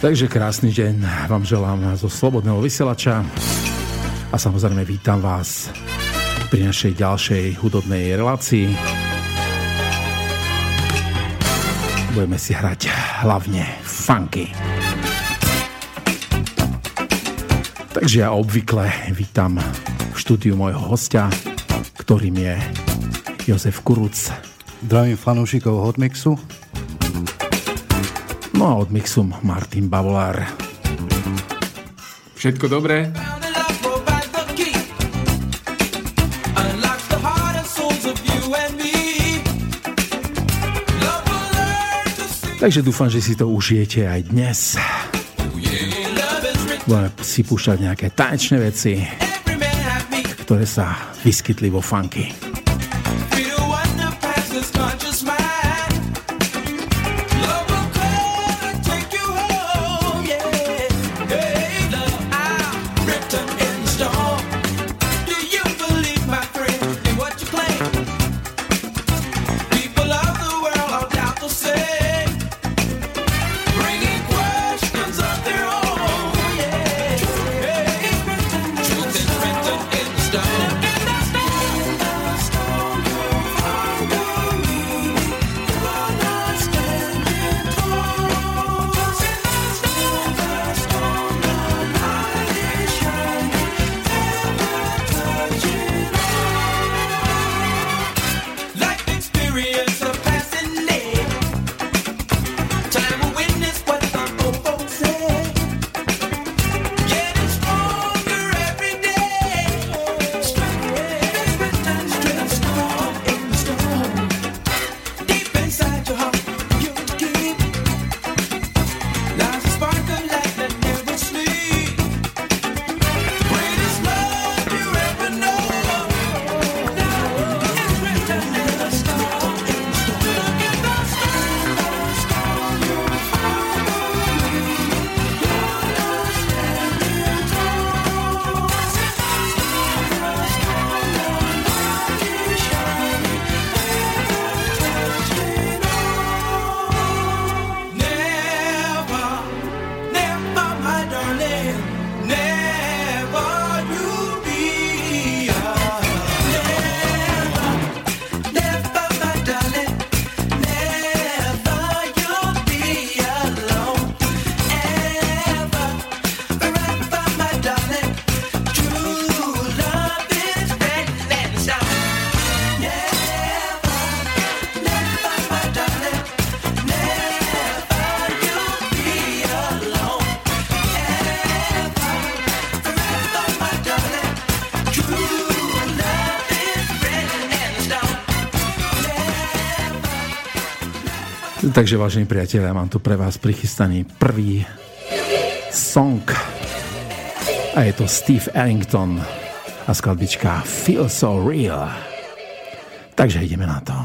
Takže krásny deň vám želám zo Slobodného vysielača a samozrejme vítam vás pri našej ďalšej hudobnej relácii. Budeme si hrať hlavne funky. Takže ja obvykle vítam v štúdiu môjho hostia, ktorým je Jozef Kuruc. Zdravím fanúšikov Hotmixu. No a od mixu Martin Bavolár. Všetko dobré? Takže dúfam, že si to užijete aj dnes. Budeme si púšťať nejaké tanečné veci, ktoré sa vyskytli vo funky. Takže, vážení priatelia, mám tu pre vás prichystaný prvý song. A je to Steve Ellington a skladbička Feel So Real. Takže ideme na to.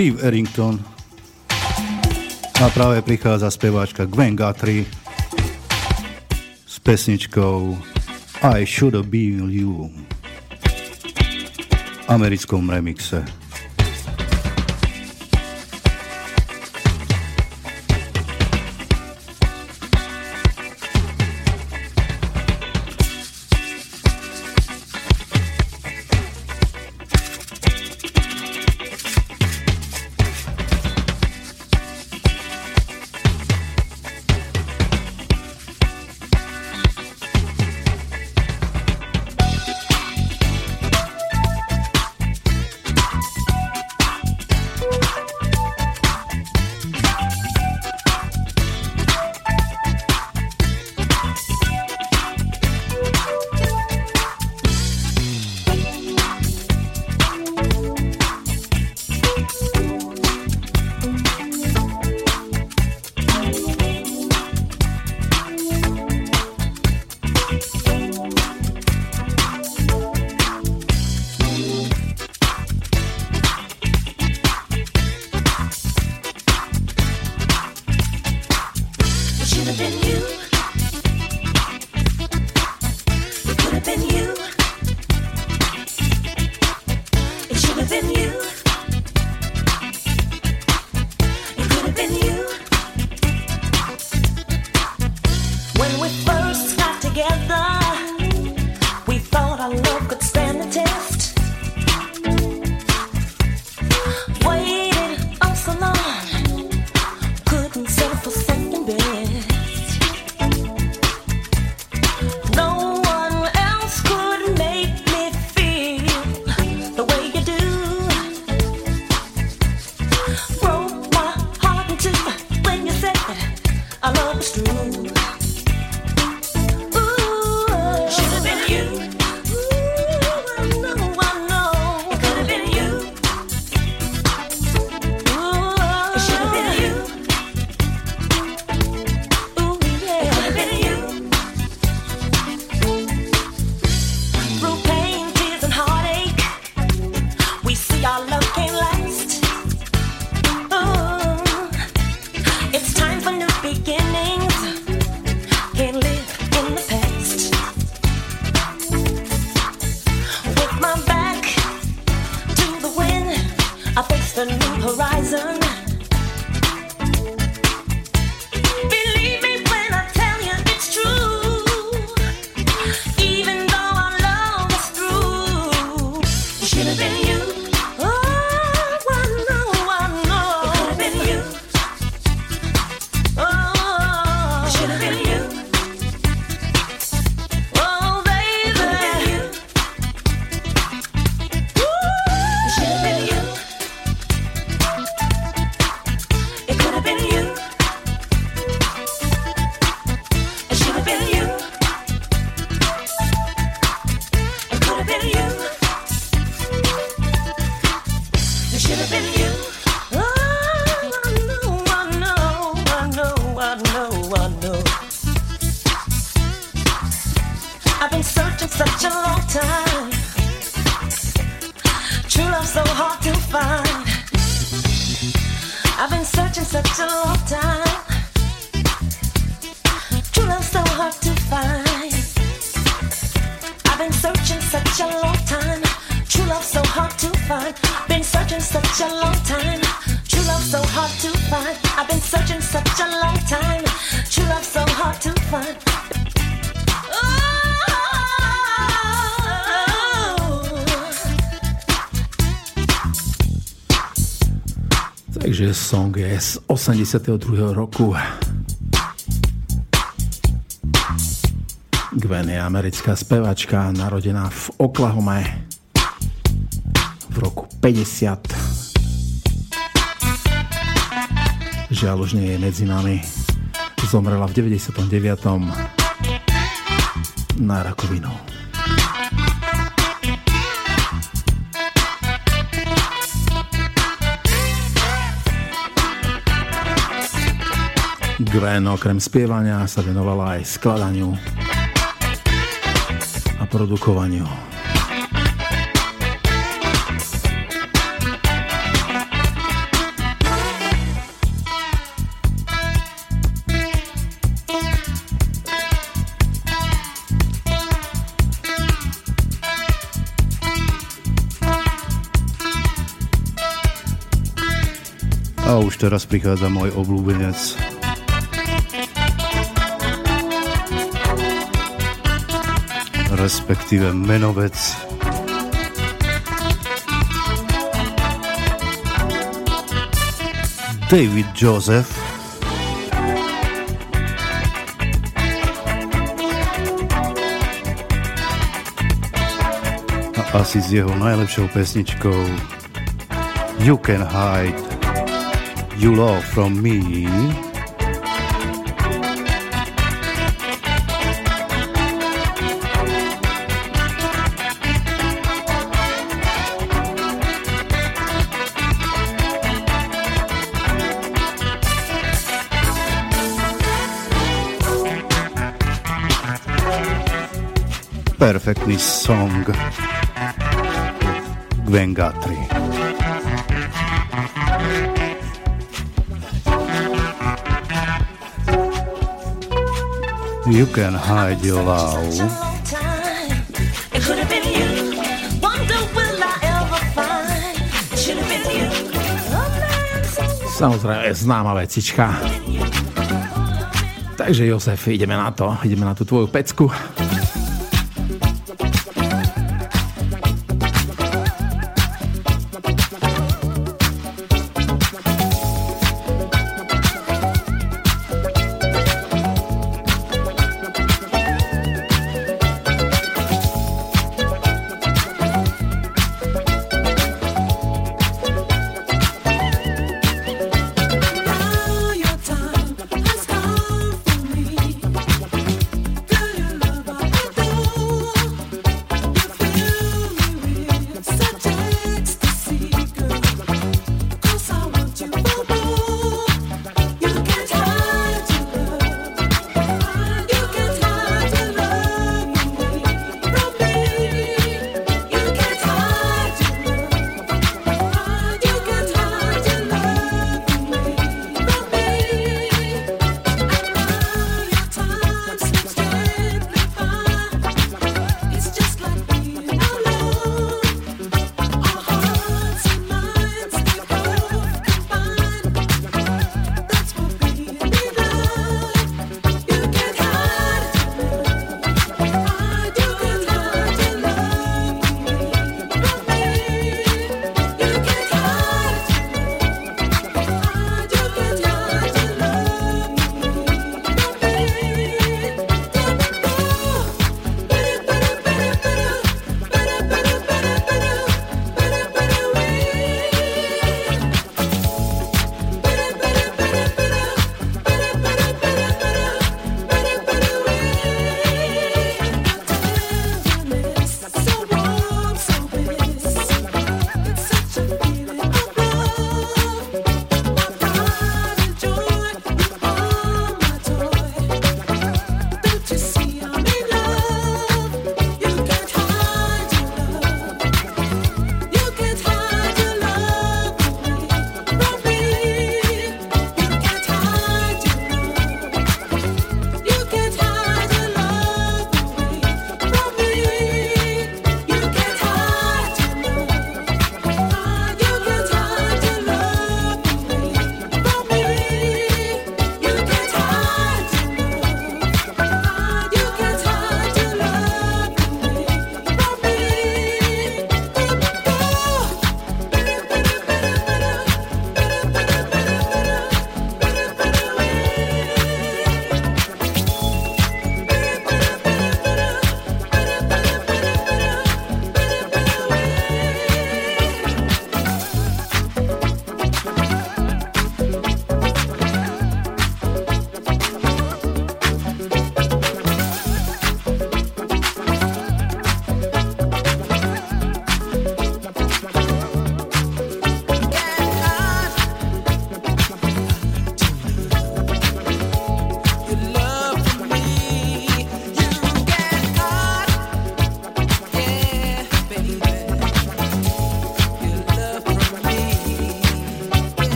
Steve Errington a práve prichádza speváčka Gwen Guthrie s pesničkou I Should Have Been You americkom remixe. 82. roku. Gwen je americká spevačka, narodená v Oklahoma v roku 50. Žiaľ už nie je medzi nami. Zomrela v 99. na rakovinu. Gwen okrem spievania sa venovala aj skladaniu a produkovaniu. A už teraz prichádza môj obľúbenec Respektíve menovec. David Joseph. A asi s jeho najlepšou pesničkou You Can Hide you love from me. Perfektný song Gwen Guthrie. You can hide your love. Samozrejme, známa vecička. Takže Jozef, ideme na to. Ideme na tú tvoju pecku.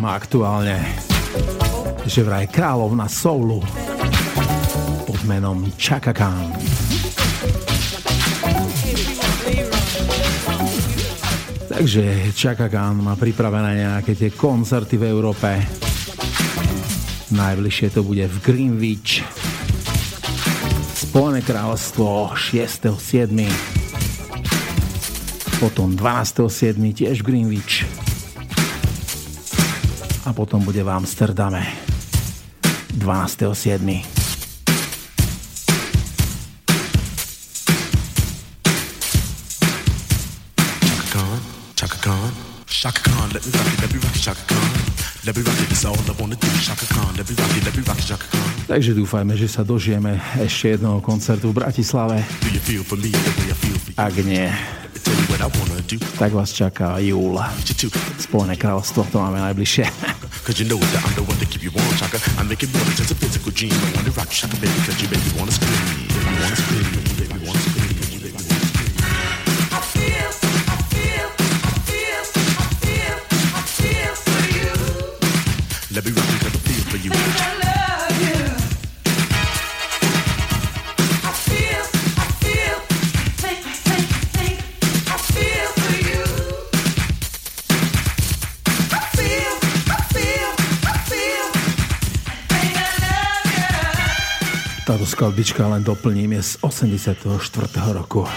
Mám aktuálne, že vraj kráľovna soulu pod menom Chaka Khan. Takže Chaka Khan má pripravené nejaké tie koncerty v Európe. Najbližšie to bude v Greenwich. Spojené kráľovstvo 6.7. Potom 12.7. tiež Greenwich. A potom bude v Amsterdame 12.7. Shaka Khan, let me rock it, let me rock it, Shaka Khan. Let me rock it, it's all I wanna do, Shaka Khan. Let me rock it, let me rock it, Shaka Khan. Takže dúfajme, že sa dožijeme ešte jednoho koncertu v Bratislave. Ak nie, tak vás čaká júl. Spojené kráľovstvo, to máme najbližšie. Cause you know that I'm the one to keep you warm, chaka. I make it more than just a physical dream. I wanna rock you, Shaka, baby, cause you make me wanna scream. Táto skladbička len doplním je z 84. roku.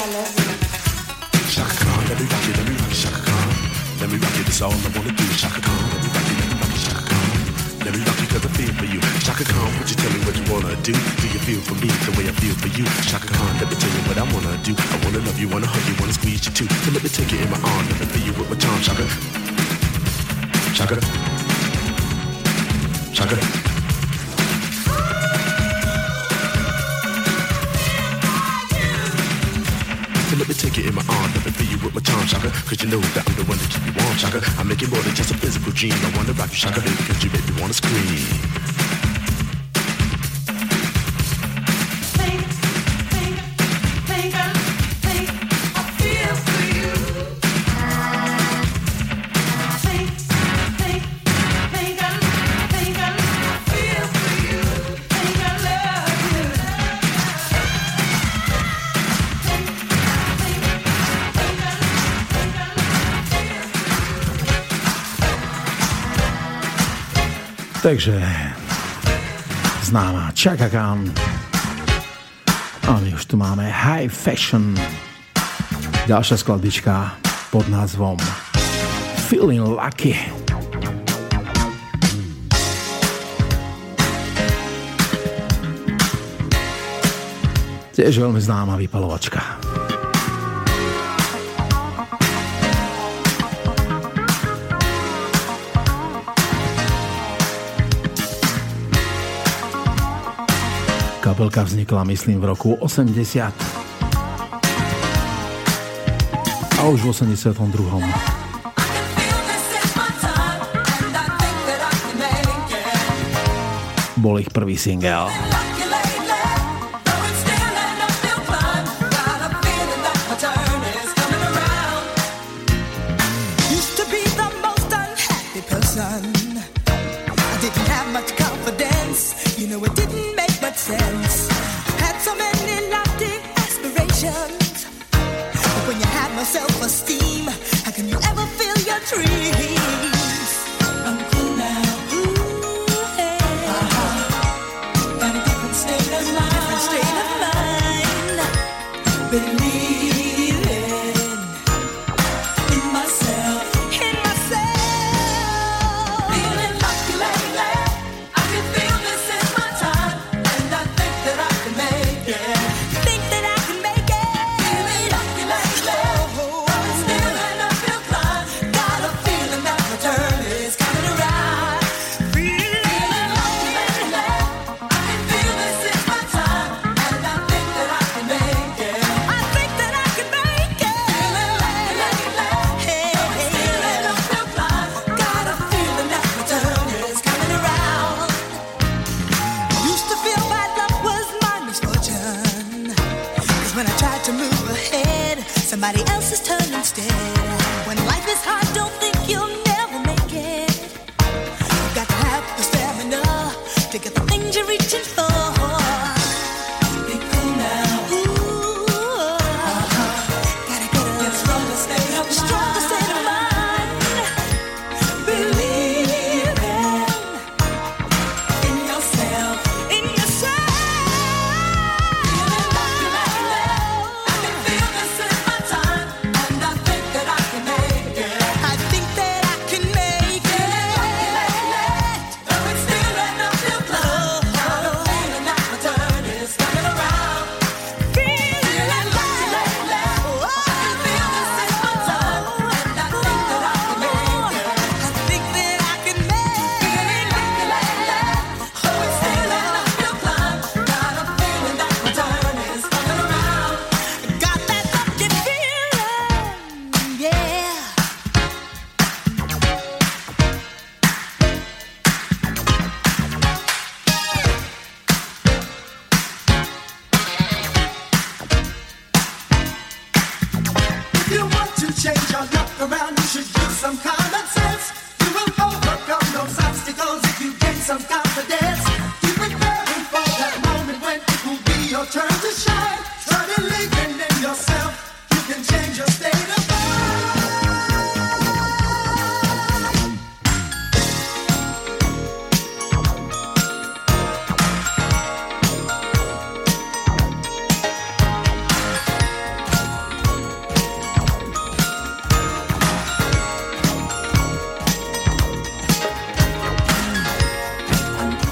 Shaka Khan, let me rock it, let me rock it, Shaka Khan. Let me rock it, that's all I wanna do. Shaka Khan, let me rock it, let me rock it, Shaka Khan. Let me rock it cause I feel for you. Shaka Khan, would you tell me what you wanna do? Do you feel for me the way I feel for you? Shaka Khan, let me tell you what I wanna do. I wanna love you, wanna hug you, wanna squeeze you too. So let me take you in my arms, and me feel you with my charm. Shaka. Shaka. Shaka. Let me take you in my arms, let me feel you with my charm, Shaka. Cause you know that I'm the one that keep you warm, Shaka. I make it more than just a physical dream. I wanna rock you, Shaka, baby, cause you make me wanna scream. Takže známa Chaka Khan. A my už tu máme High Fashion. Ďalšia skladička pod názvom Feeling Lucky. Tiež veľmi známa vypalovačka. Kapelka vznikla, myslím, v roku 80. A už v 82. Bol ich prvý single.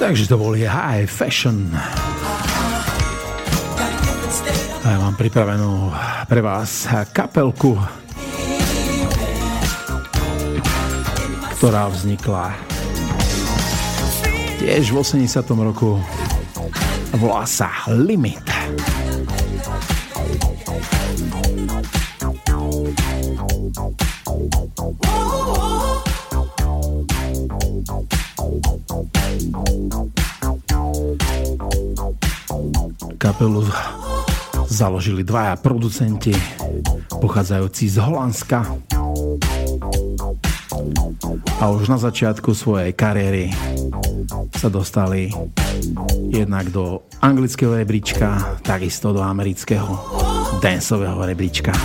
Takže to boli High Fashion. A ja mám pripravenú pre vás kapelku, ktorá vznikla tiež v 80. roku. Volá sa Limit. Kapelu založili dvaja producenti pochádzajúci z Holandska a už na začiatku svojej kariéry sa dostali jednak do anglického rebríčka, takisto do amerického danceového rebríčka.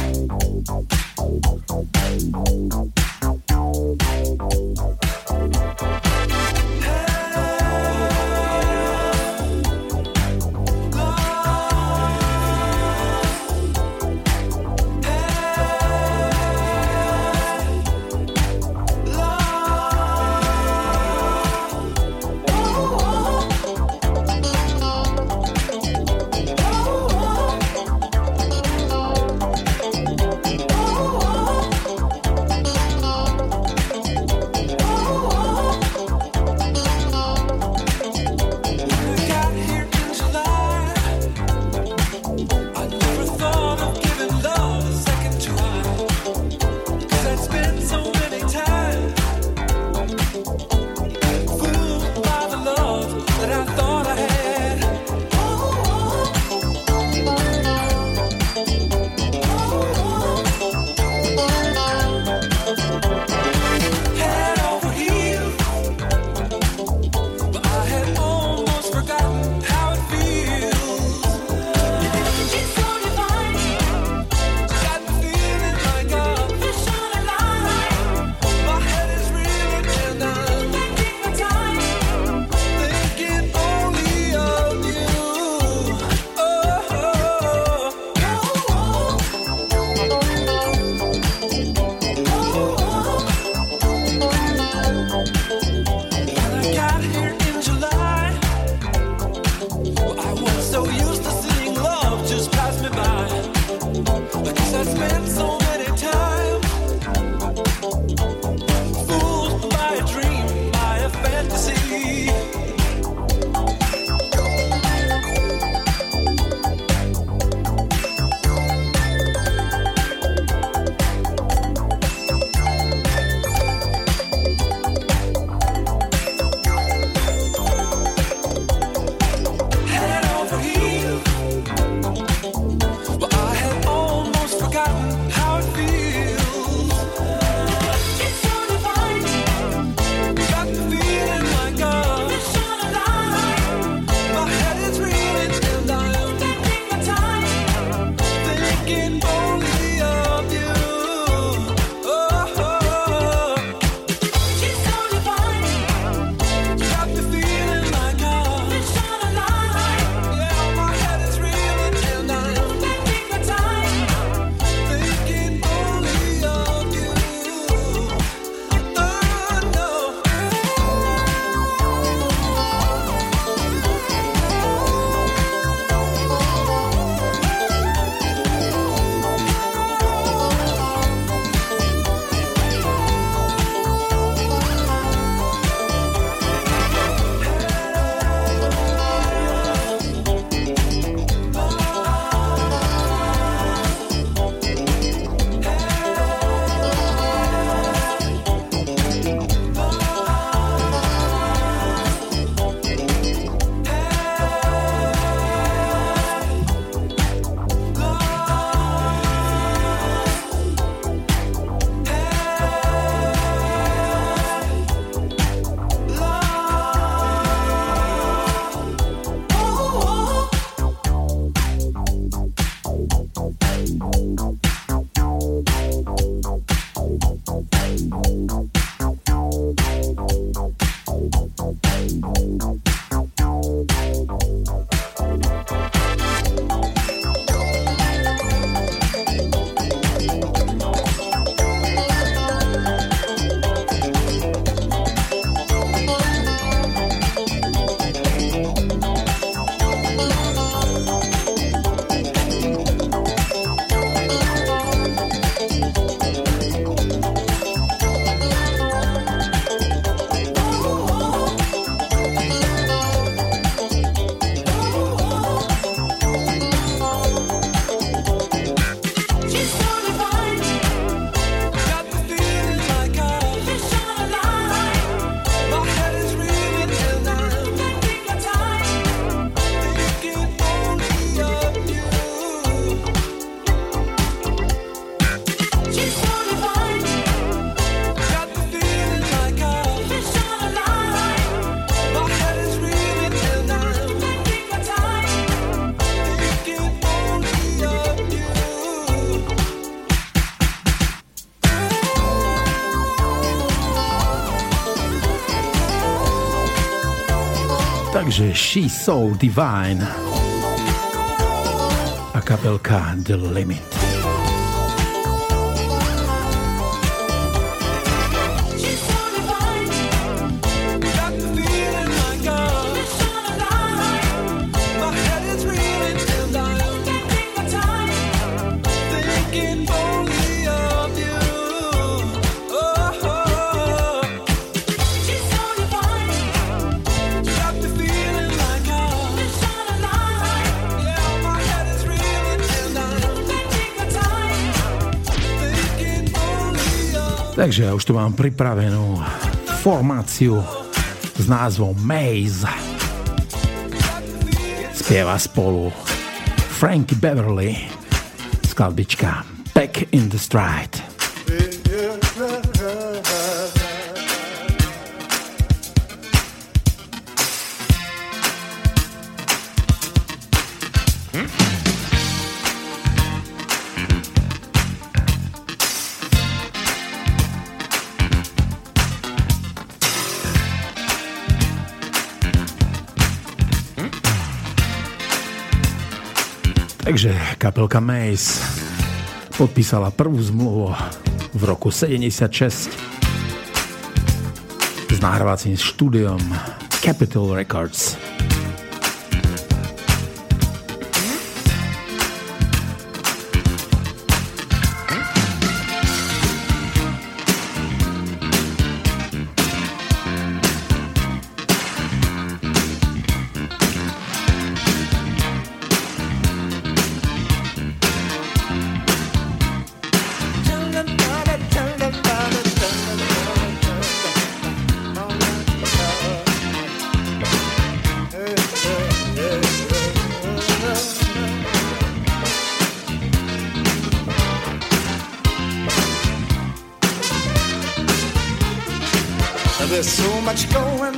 She's So Divine a kapelka The Limit. Takže ja už tu mám pripravenú formáciu s názvom Maze. Spieva spolu Frankie Beverly, skladbička Back in the Stride. Takže kapelka Mace podpísala prvú zmluvu v roku 76 s nahrávacím štúdiom Capitol Records. much going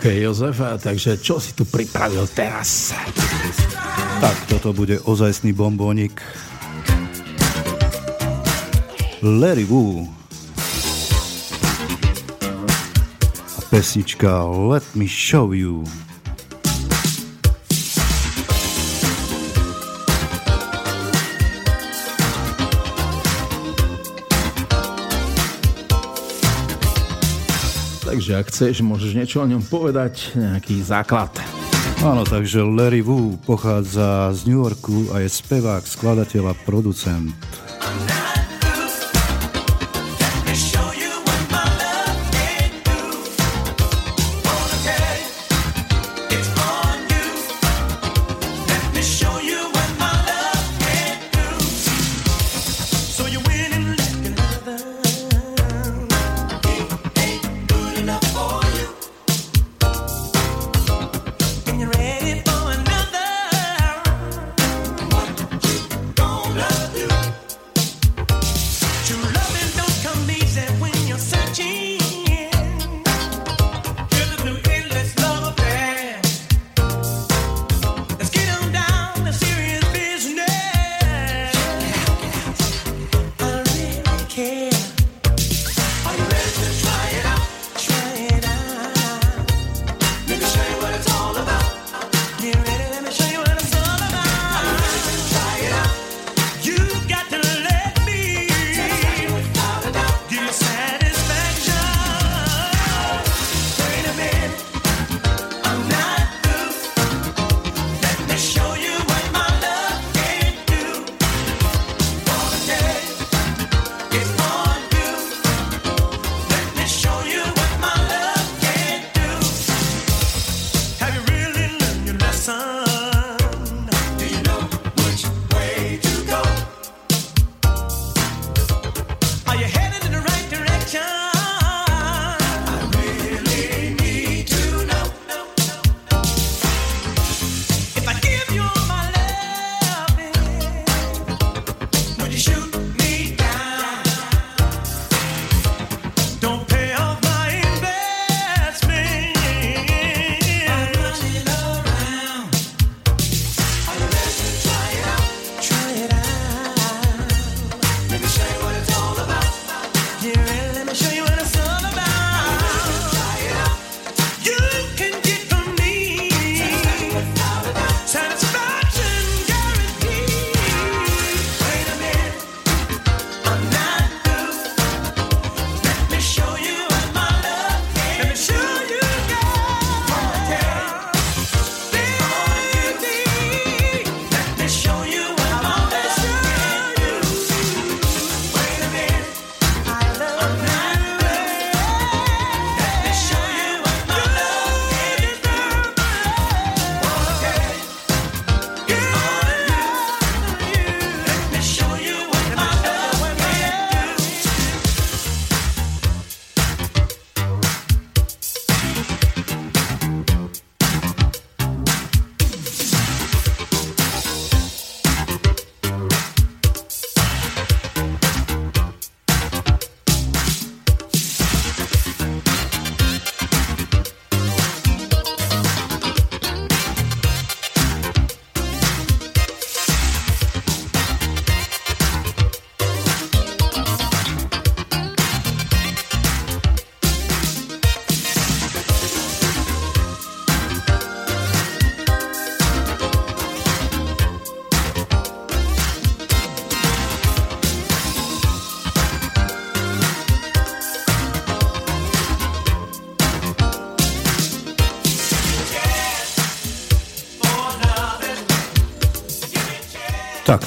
OK, Jozef, takže čo si tu pripravil teraz? Tak, toto bude ozajstný bombónik. Larry Wu. A pesnička Let me show you. Takže ak chceš, môžeš niečo o ňom povedať, nejaký základ. Áno, takže Larry Wu pochádza z New Yorku a je spevák, skladateľ a producent.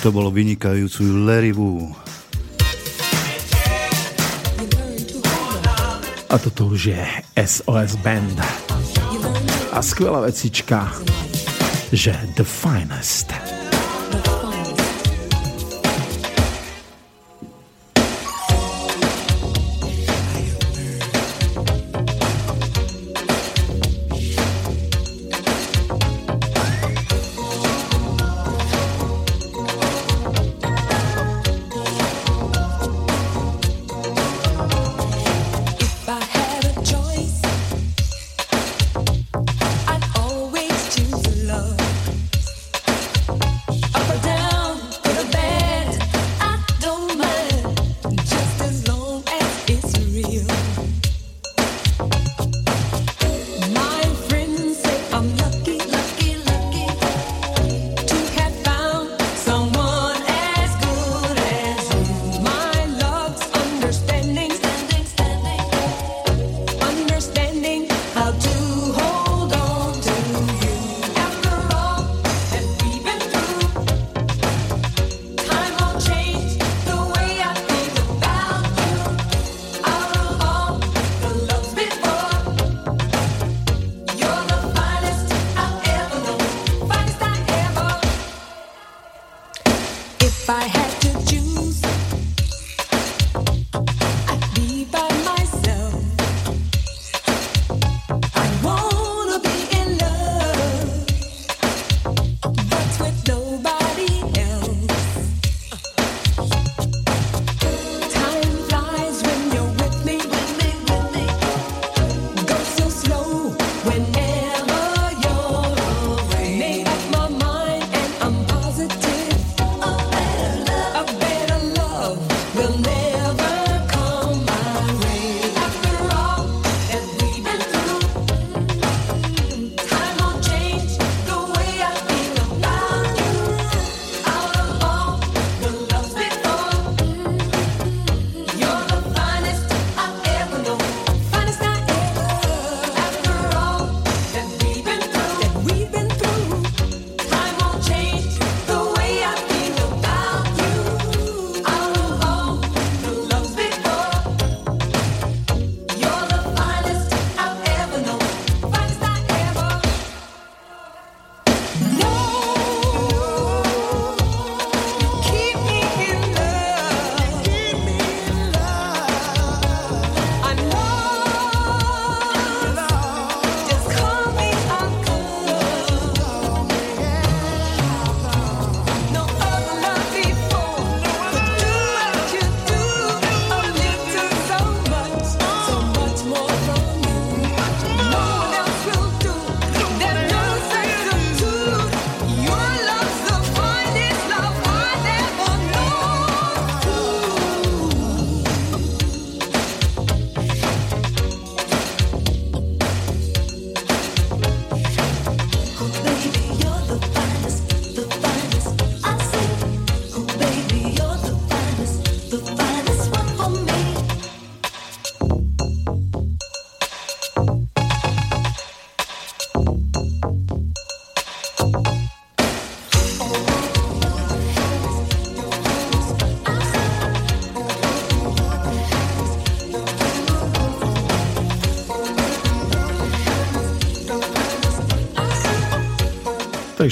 To bolo vynikajúcu Larry Wu. A toto už je SOS Band. A skvelá vecička, že The Finest.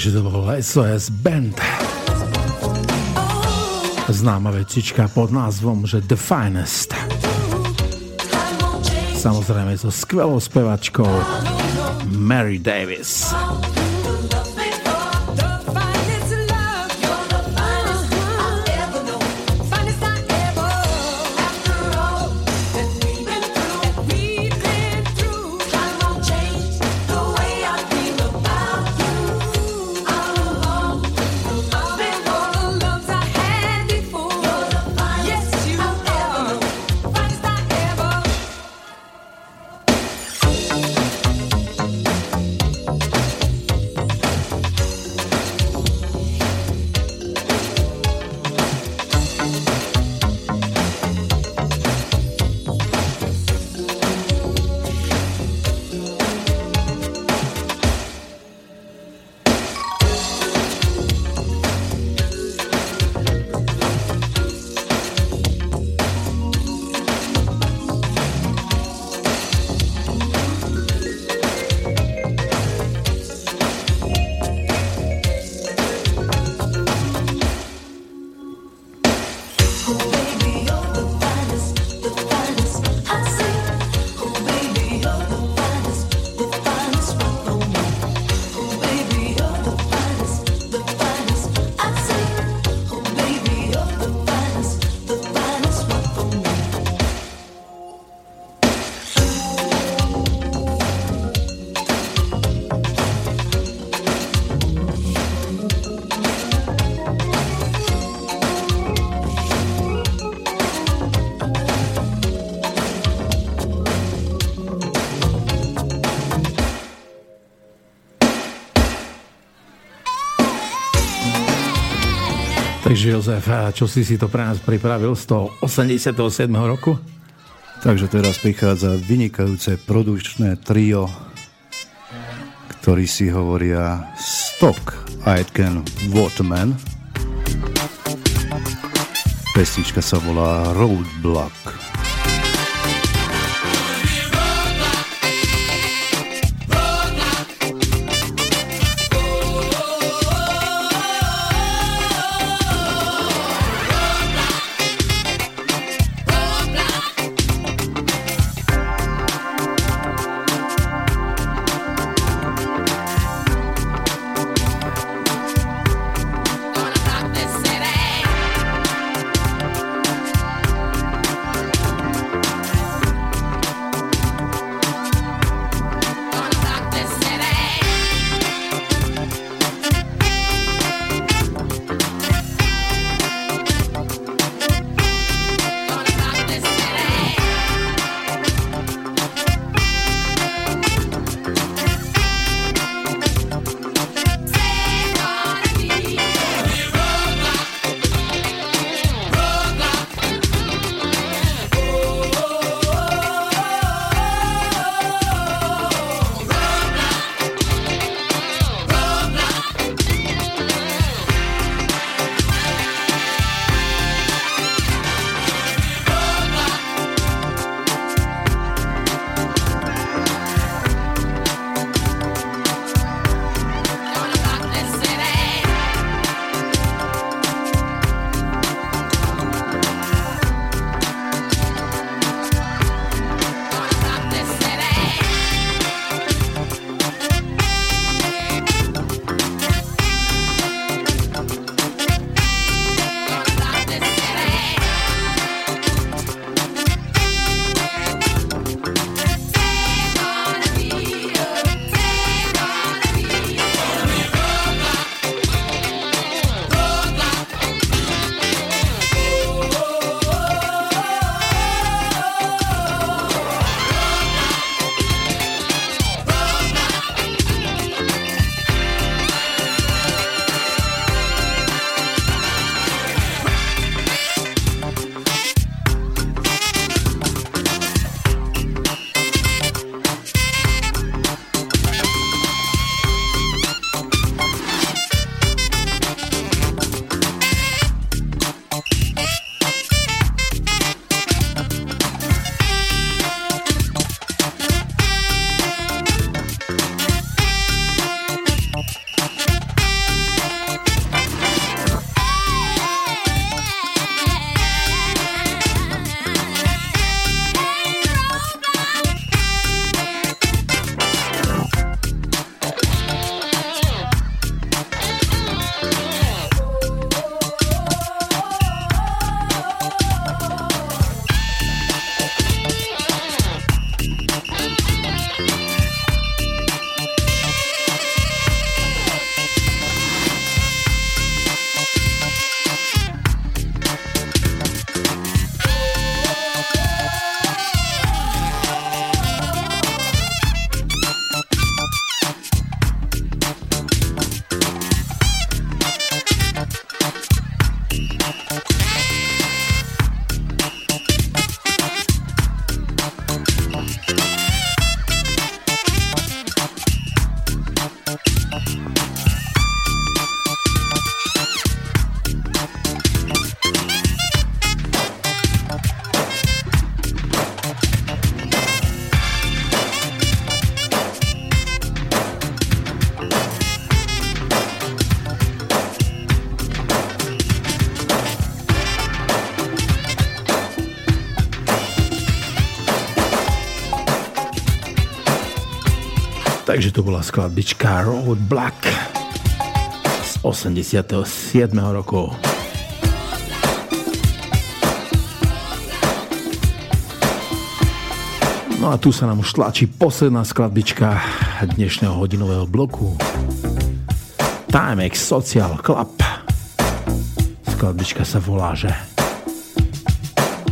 Takže to bol SOS Band. Známa vecička pod názvom, že The Finest. Samozrejme so skvelou spevačkou Mary Davis. Jozef, čo si si to pre nás pripravil z toho 87. roku? Takže teraz prichádza vynikajúce produčné trio, ktorí si hovoria Stock Aitken Waterman. Pesnička sa volá Roadblock. To bola skladbička Road Black z 87. roku. No a tu sa nám už tlačí posledná skladbička dnešného hodinového bloku. Timex Social Club. Skladbička sa volá, že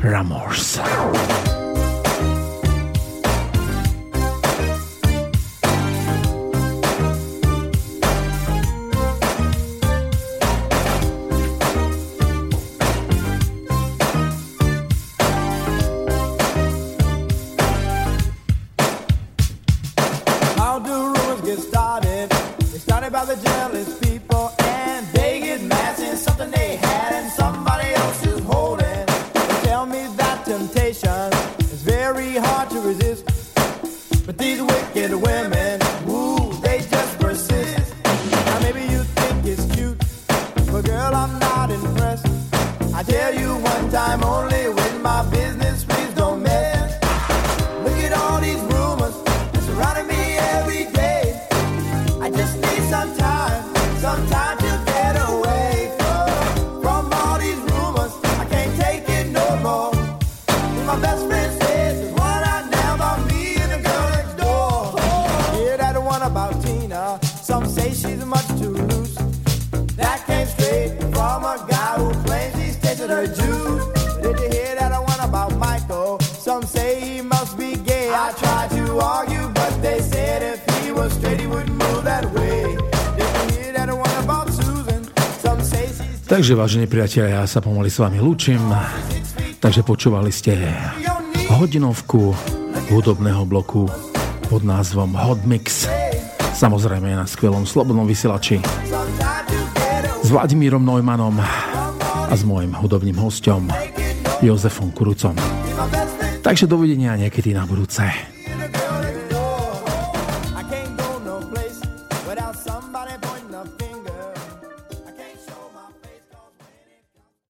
Ramors. Ramors. Takže, vážení priatelia, ja sa pomaly s vami lúčim. Takže počúvali ste hodinovku hudobného bloku pod názvom Hot Mix. Samozrejme na skvelom slobodnom vysielači s Vladimírom Neumannom a s môjim hudobným hostom Jozefom Kurucom. Takže dovidenia niekedy na budúce.